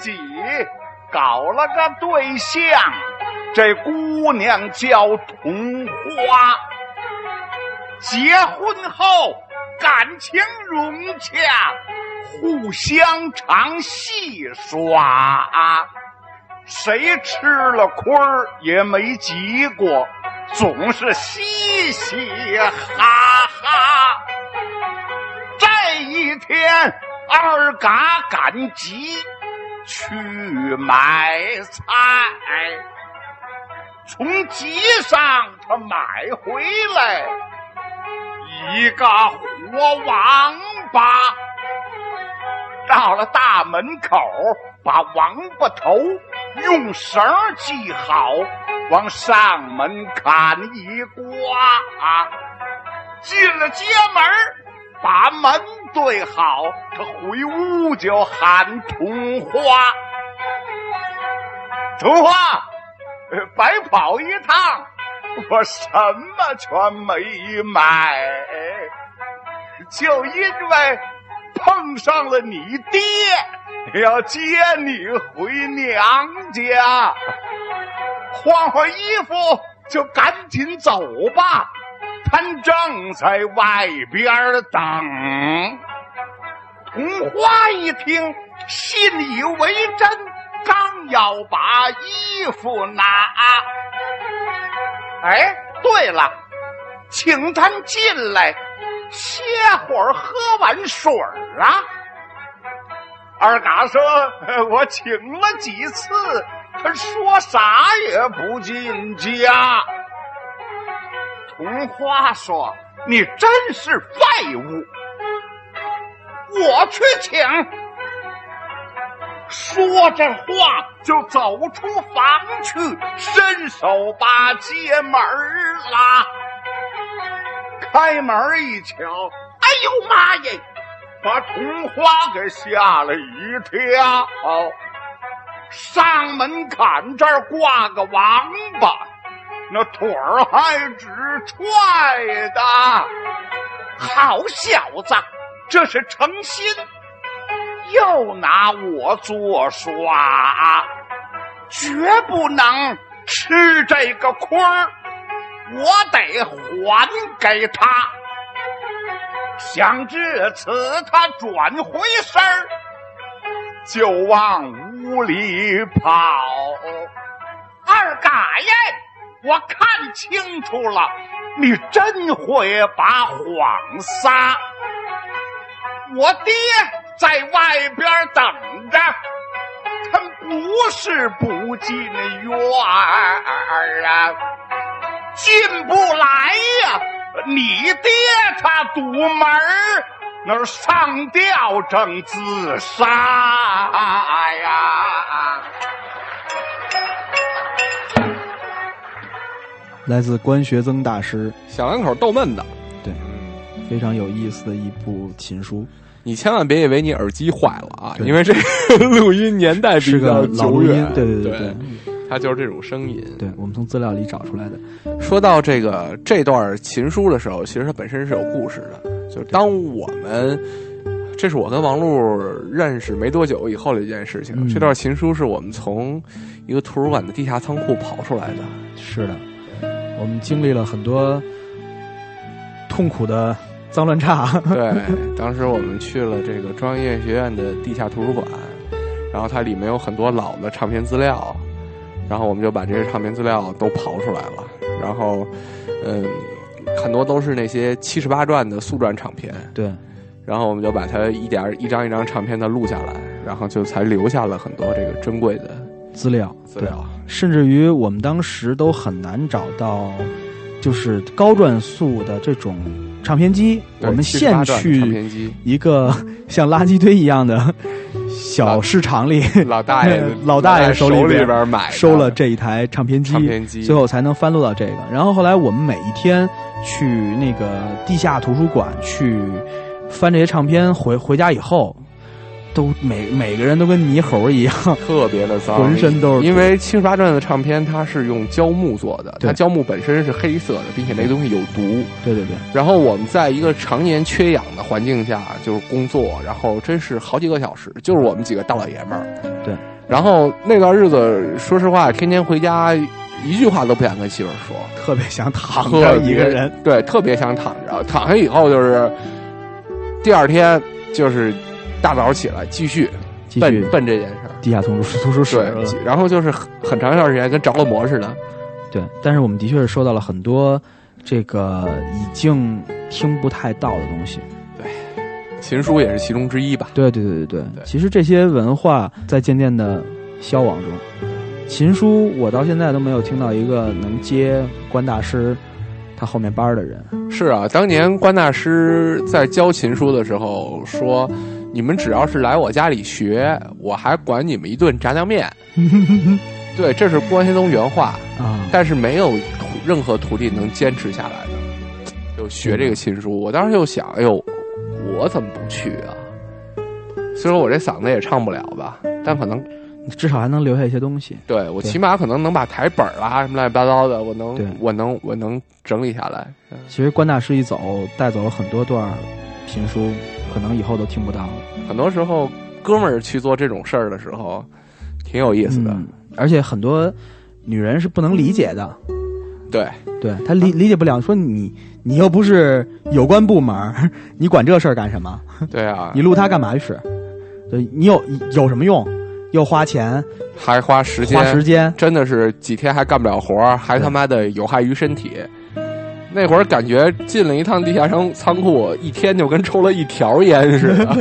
己搞了个对象，这姑娘叫童花。结婚后感情融洽，互相常戏耍。谁吃了亏儿也没急过，总是嘻嘻哈哈。这一天，二嘎赶集去买菜，从集上他买回来一个活王八。到了大门口，把王八头用绳系好，往上门砍一挂。进了街门，把门对好，他回屋就喊童话。童话，呃白跑一趟，我什么全没买，就因为。碰上了你爹，要接你回娘家，换换衣服就赶紧走吧。他正在外边等。红花一听，信以为真，刚要把衣服拿。哎，对了，请他进来。歇会儿，喝碗水儿啊！二嘎说：“我请了几次，他说啥也不进家。”童花说：“你真是废物！我去请。说着话就走出房去，伸手把街门拉。开门一瞧，哎呦妈耶！把童花给吓了一跳。上门槛这儿挂个王八，那腿儿还直踹的。好小子，这是诚心，又拿我作耍，绝不能吃这个亏儿，我得还给他。想至此，他转回身儿，就往屋里跑。二嘎呀，我看清楚了，你真会把谎撒。我爹在外边等着，他不是不进院儿啊，进不来呀。你爹他堵门儿，那儿上吊正自杀呀！来自关学增大师，小两口逗闷的，对，非常有意思的一部琴书。你千万别以为你耳机坏了啊，因为这个 录音年代比是较久远，，对对对对，它就是这种声音。对，我们从资料里找出来的。说到这个这段琴书的时候，其实它本身是有故事的。就是当我们，这是我跟王璐认识没多久以后的一件事情。嗯这段琴书是我们从一个图书馆的地下仓库跑出来的。是的，我们经历了很多痛苦的脏乱差。对，当时我们去了这个中央音乐学院的地下图书馆，然后它里面有很多老的唱片资料，然后我们就把这些唱片资料都刨出来了，然后，嗯，很多都是那些七十八转的速转唱片，对，然后我们就把它一点儿一张一张唱片的录下来，然后就才留下了很多这个珍贵的资料，资料。甚至于我们当时都很难找到，就是高转速的这种唱片机。我们现去一个 像垃圾堆一样的小市场里，老大爷 老大爷手里里边买收了这一台唱片机，唱片机最后才能翻录到这个。然后后来我们每一天去那个地下图书馆去翻这些唱片，回回家以后。都每每个人都跟泥猴一样，特别的脏，浑身都是因为七十八转的唱片，它是用胶木做的，它胶木本身是黑色的，并且那个东西有毒。对对对，然后我们在一个常年缺氧的环境下，就是工作，然后真是好几个小时，就是我们几个大老爷们儿。对，然后那段日子，说实话，天天回家一句话都不想跟媳妇儿说，特别想躺特着一个人，对，特别想躺着。躺下以后就是第二天就是大早起来继续继续奔奔这件事儿。地下图书图书室了。对，然后就是很很长一段时间跟着了魔似的。对，但是我们的确是收到了很多这个已经听不太到的东西。对琴书也是其中之一吧。对对对对对，其实这些文化在渐渐的消亡中。琴书，我到现在都没有听到一个能接关大师他后面班儿的人。是啊，当年关大师在教琴书的时候说：“你们只要是来我家里学，我还管你们一顿炸酱面。”对，这是关学东原话啊。但但是没有徒任何徒弟能坚持下来的，就学这个琴书。我当时就想，哎呦，我怎么不去啊？虽说我这嗓子也唱不了吧，但可能至少还能留下一些东西。对我起码可能能把台本儿啦什么乱七八糟的，我能我能我能整理下来。其实关大师一走，带走了很多段评书，可能以后都听不到了。很多时候，哥们儿去做这种事儿的时候，挺有意思的。嗯而且很多女人是不能理解的，对，对她理理解不了，说你你又不是有关部门，你管这事儿干什么？对啊，你录它干嘛去？对你有有什么用？又花钱，还花时间，花时间，真的是几天还干不了活儿，还他妈的有害于身体。那会儿感觉进了一趟地下仓仓库，一天就跟抽了一条烟似的，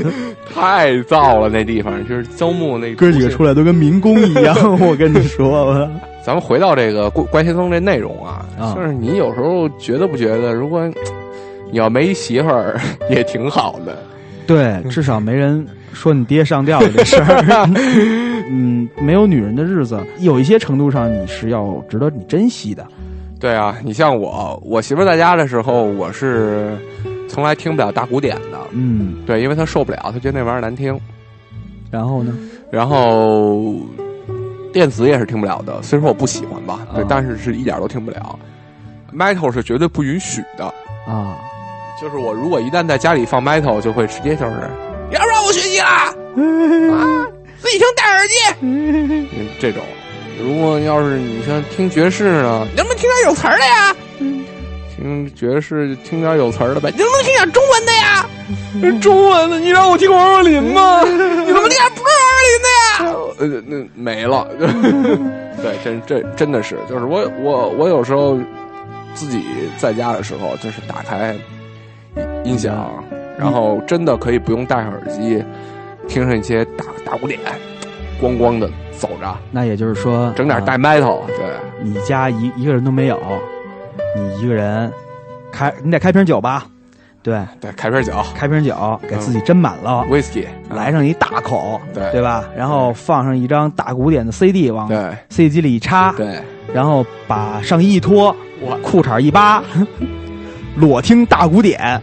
太燥了。那地方就是周木那哥几个出来都跟民工一样，我跟你说吧。咱们回到这个关关先锋这内容啊，啊就是你有时候觉得不觉得，如果你要没媳妇儿也挺好的，对，至少没人说你爹上吊的这事儿。嗯，没有女人的日子，有一些程度上你是要值得你珍惜的。对啊，你像我，我媳妇在家的时候，我是从来听不了大鼓点的。嗯，对，因为她受不了，她觉得那玩意儿难听。然后呢？然后电子也是听不了的，虽说我不喜欢吧，对，但是是一点都听不了。metal 是绝对不允许的啊！就是我如果一旦在家里放 metal，就会直接就是你要不让我学习啦 啊！自己听戴耳机，嗯这种。如果要是你像听爵士呢，能不能听点有词儿的呀？听爵士听点有词儿的呗，你能不能听点中文的呀？中文的，你让我听王若琳吗？你怎么听点不是王若琳的呀？呃，那没了。对，真这真的是，就是我我我有时候自己在家的时候，就是打开音响，然后真的可以不用戴上耳机，听上一些大大鼓点，咣咣的走着。那也就是说，整点带啊 metal，对，你家一一个人都没有，你一个人开，你得开瓶酒吧？对。对，开瓶酒，开瓶酒，给自己斟满了 whisky，来上一大口，对。对吧？然后放上一张大古典的 CD 往对。CD 机里一插，对，然后把上衣一脱，哇裤衩一扒，裸听大鼓点，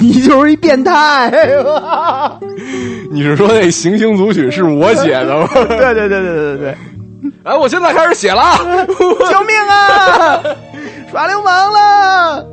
你就是一变态。你是说那行星组曲是我写的吗？对对对对对对对，哎，我现在开始写了啊，救命啊！耍流氓了！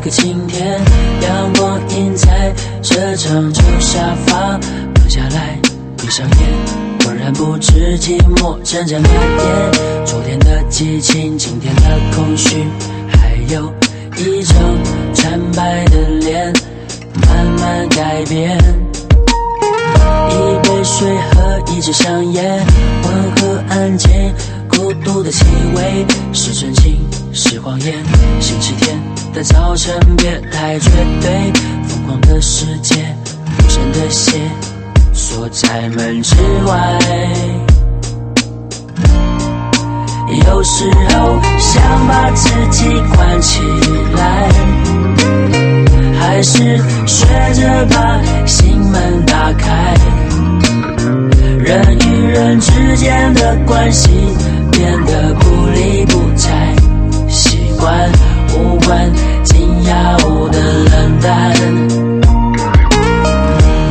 个晴天，阳光映在这张旧沙发，躺下来，闭上眼，浑然不知寂寞正在蔓延。昨天的激情，今天的空虚，还有一张惨白的脸，慢慢改变。一杯水和一支香烟，温和安静，孤独的气味是真情是谎言。星期天的早晨别太绝对，疯狂的世界，无声的鞋锁在门之外。有时候想把自己关起来。还是学着把心门打开。人与人之间的关系变得不理不睬，习惯无关紧要的冷淡。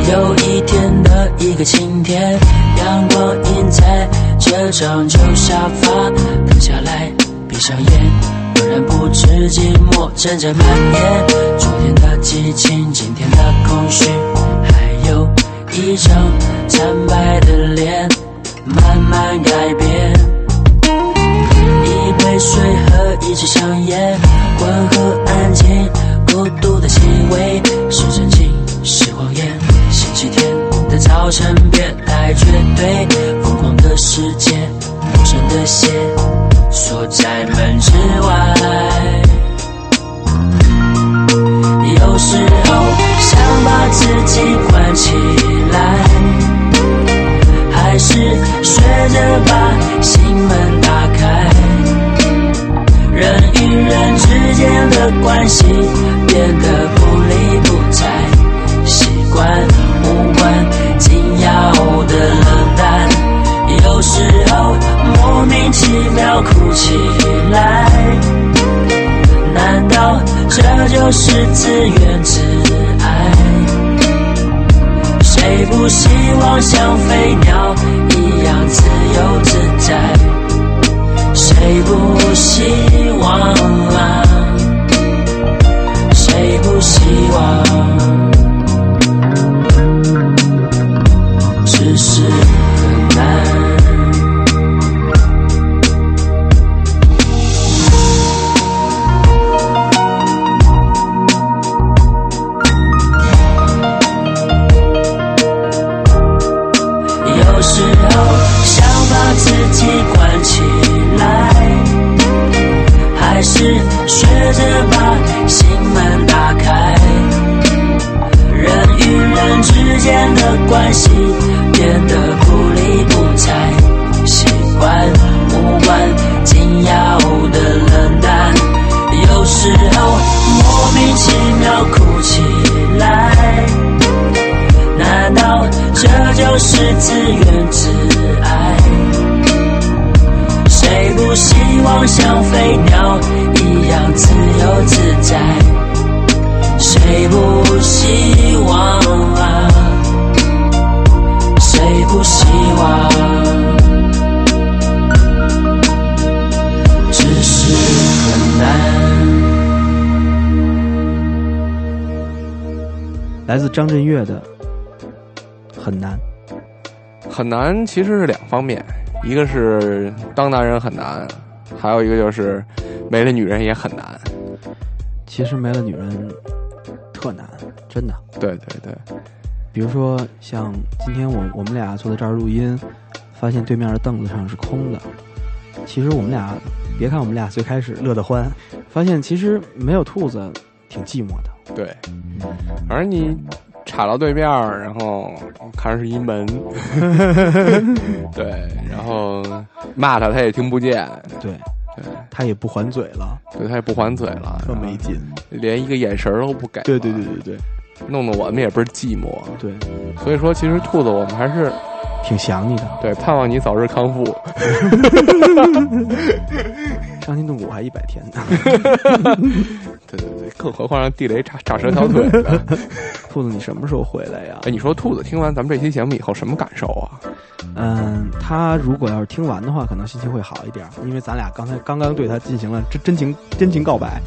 有一天的一个晴天，阳光映在这张旧沙发，躺下来，闭上眼。浑然不知寂寞阵阵蔓延，昨天的激情，今天的空虚，还有一张惨白的脸，慢慢改变。一杯水和一支香烟，温和安静，孤独的气味，是真情是谎言。星期天的早晨别太绝对，疯狂的世界，陌生的鞋。锁在门之外。难，其实是两方面，一个是当男人很难，还有一个就是没了女人也很难。其实没了女人特难，真的。对对对，比如说像今天我我们俩坐在这儿录音，发现对面的凳子上是空的。其实我们俩，别看我们俩最开始乐得欢，发现其实没有兔子挺寂寞的。对，反正你插到对面，然后看是一门，对，然后骂他他也听不见，对，对，他也不还嘴了，对他也不还嘴了，特没劲，连一个眼神都不给，对对对对对，弄得我们也倍儿寂寞。对，所以说其实兔子我们还是挺想你的，对，盼望你早日康复。伤筋动骨还一百天呢。对对对，更何况让地雷炸炸折条腿呢。兔子，你什么时候回来呀？哎，你说兔子听完咱们这期节目以后什么感受啊？嗯，他如果要是听完的话，可能心情会好一点，因为咱俩刚才刚刚对他进行了真真情真情告白。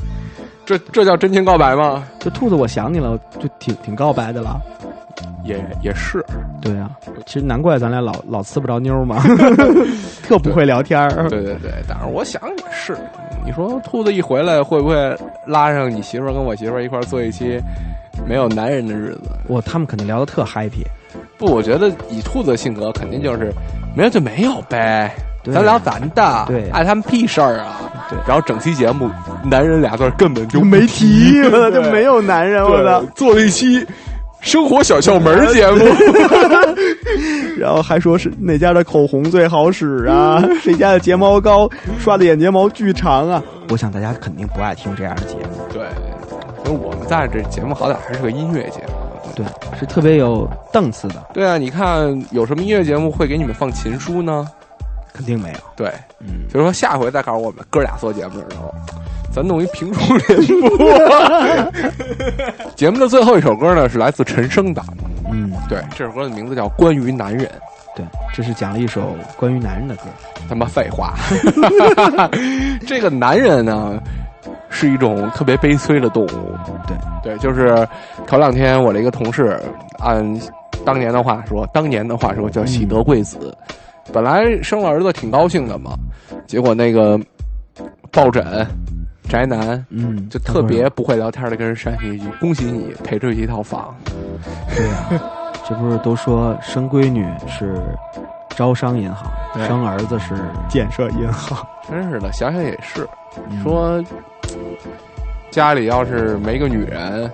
这这叫真情告白吗？这兔子，我想你了，就挺挺告白的了。也也是，对啊，其实难怪咱俩老老呲不着妞嘛，特不会聊天儿。对对对，但是我想也是，你说兔子一回来，会不会拉上你媳妇儿跟我媳妇儿一块儿做一期没有男人的日子？我他们肯定聊得特 happy。不，我觉得以兔子的性格，肯定就是没有就没有呗，咱聊咱的，对碍他们屁事儿啊。对，然后整期节目男人俩字根本就没提，就没有男人，我操！做了一期生活小窍门儿节目。然后还说是哪家的口红最好使啊，谁家的睫毛膏刷的眼睫毛巨长啊。我想大家肯定不爱听这样的节目，对，因为我们在这节目好歹还是个音乐节目。对，是特别有档次的，对啊，你看有什么音乐节目会给你们放情书呢？肯定没有。对，嗯，所以说下回再告诉我们哥俩做节目的时候，咱弄一评书联播。节目的最后一首歌呢，是来自陈升的。嗯，对，这首歌的名字叫《关于男人》。对，这是讲了一首关于男人的歌。他妈废话，这个男人呢，是一种特别悲催的动物。对对，就是头两天我的一个同事，按当年的话说，当年的话说叫喜得贵子，本来生了儿子挺高兴的嘛，结果那个抱枕宅男，嗯，就特别不会聊天的跟人扇一句：“恭喜你赔出去一套房。对呀、这不是都说生闺女是招商银行，对生儿子是建设银行。”真是的，想想也是，你说家里要是没个女人，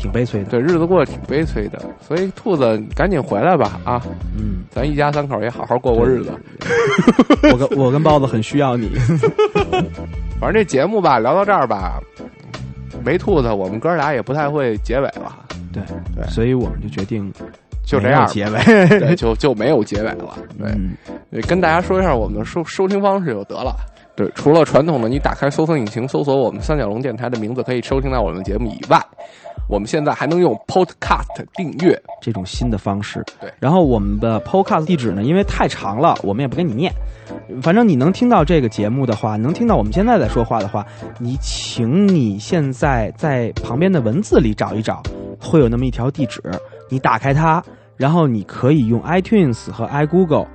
挺悲催的。对，日子过得挺悲催的。所以兔子，赶紧回来吧啊！嗯，咱一家三口也好好过过日子。我跟我跟包子很需要你。反正这节目吧，聊到这儿吧，没兔子，我们哥俩也不太会结尾了，对对所以我们就决定就这样结尾。对，就就没有结尾了。对，嗯对跟大家说一下我们的收收听方式就得了。对，除了传统的你打开搜索引擎搜索我们三角龙电台的名字可以收听到我们的节目以外，我们现在还能用 Podcast 订阅。这种新的方式。对然后我们的 Podcast 地址呢，因为太长了，我们也不给你念。反正你能听到这个节目的话，能听到我们现在在说话的话，你请你现在在旁边的文字里找一找，会有那么一条地址，你打开它，然后你可以用 iTunes 和 iGoogle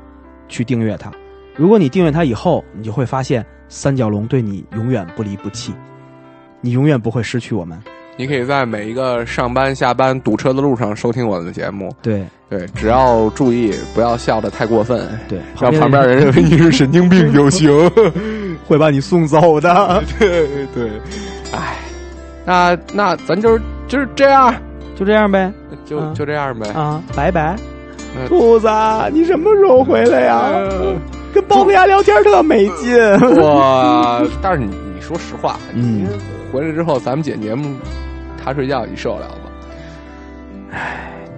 去订阅它。如果你订阅它以后，你就会发现三角龙对你永远不离不弃，你永远不会失去我们。你可以在每一个上班、下班堵车的路上收听我们的节目。对对，只要注意不要笑得太过分，对，让旁边人认为你是神经病就行。会把你送走的。对对，哎，那那咱就是就是这样，就这样呗，就、啊就这样呗。啊，拜拜。嗯兔子，你什么时候回来呀？跟包子牙聊天特没劲。我！但是你你说实话，你，回来之后咱们剪节目，他睡觉你受得了吗？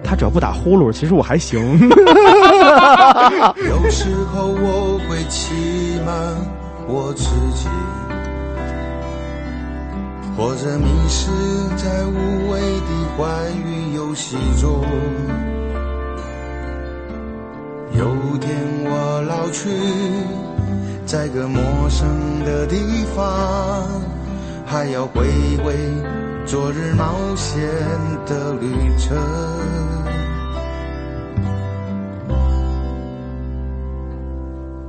他只要不打呼噜，其实我还行。有时候我会欺瞒我自己，或者迷失在无谓的欢愉游戏中。有天我老去，在个陌生的地方，还要回味昨日冒险的旅程。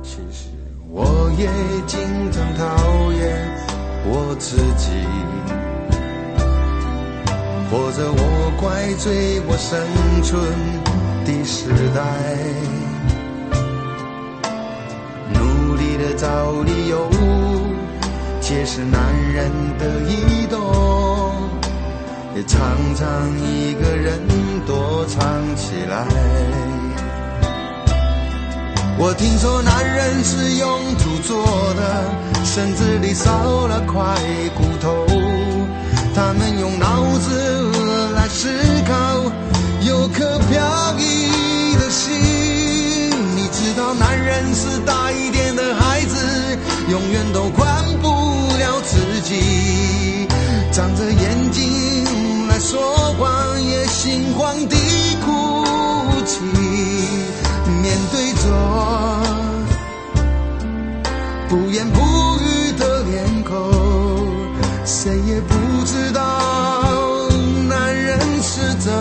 其实我也经常讨厌我自己，或者我怪罪我生存的时代，找理由解释男人的移动，也常常一个人躲藏起来。我听说男人是用土做的，身子里少了块骨头。他们用脑子来思考，有颗飘逸的心。男人是大一点的孩子，永远都管不了自己，长着眼睛来说谎，也心慌地哭泣。面对着不言不语的脸孔，谁也不知道男人是怎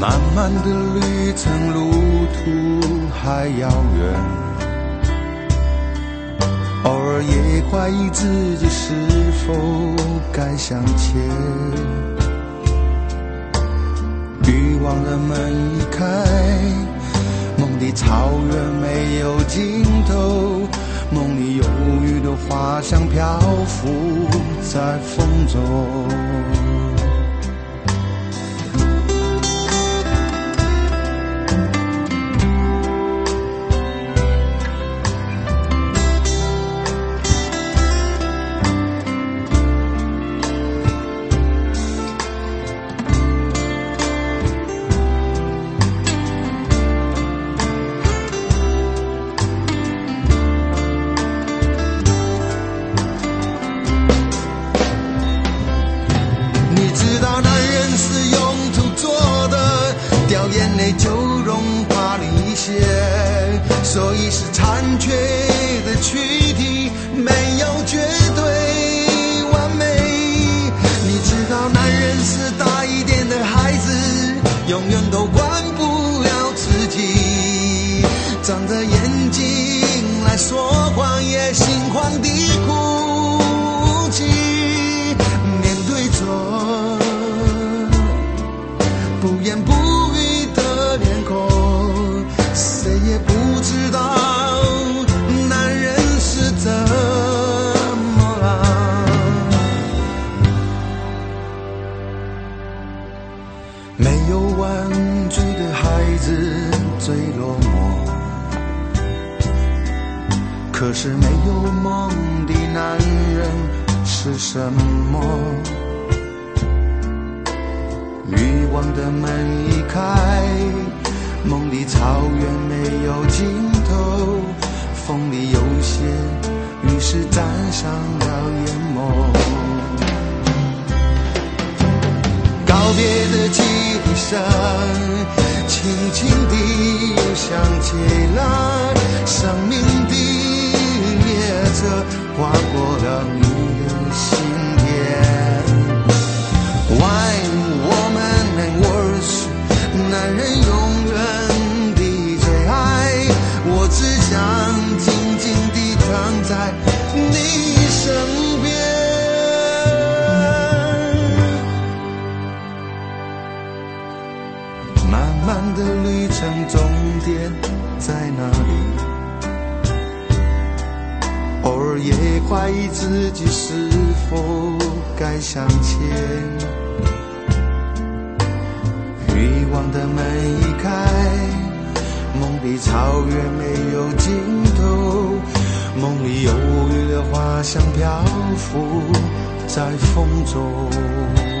漫漫的旅程，路途还遥远。偶尔也怀疑自己是否该向前。欲望的门一开，梦的草原没有尽头，梦里忧郁的花香漂浮在风中。草原没有尽头，梦里忧郁的花香漂浮在风中。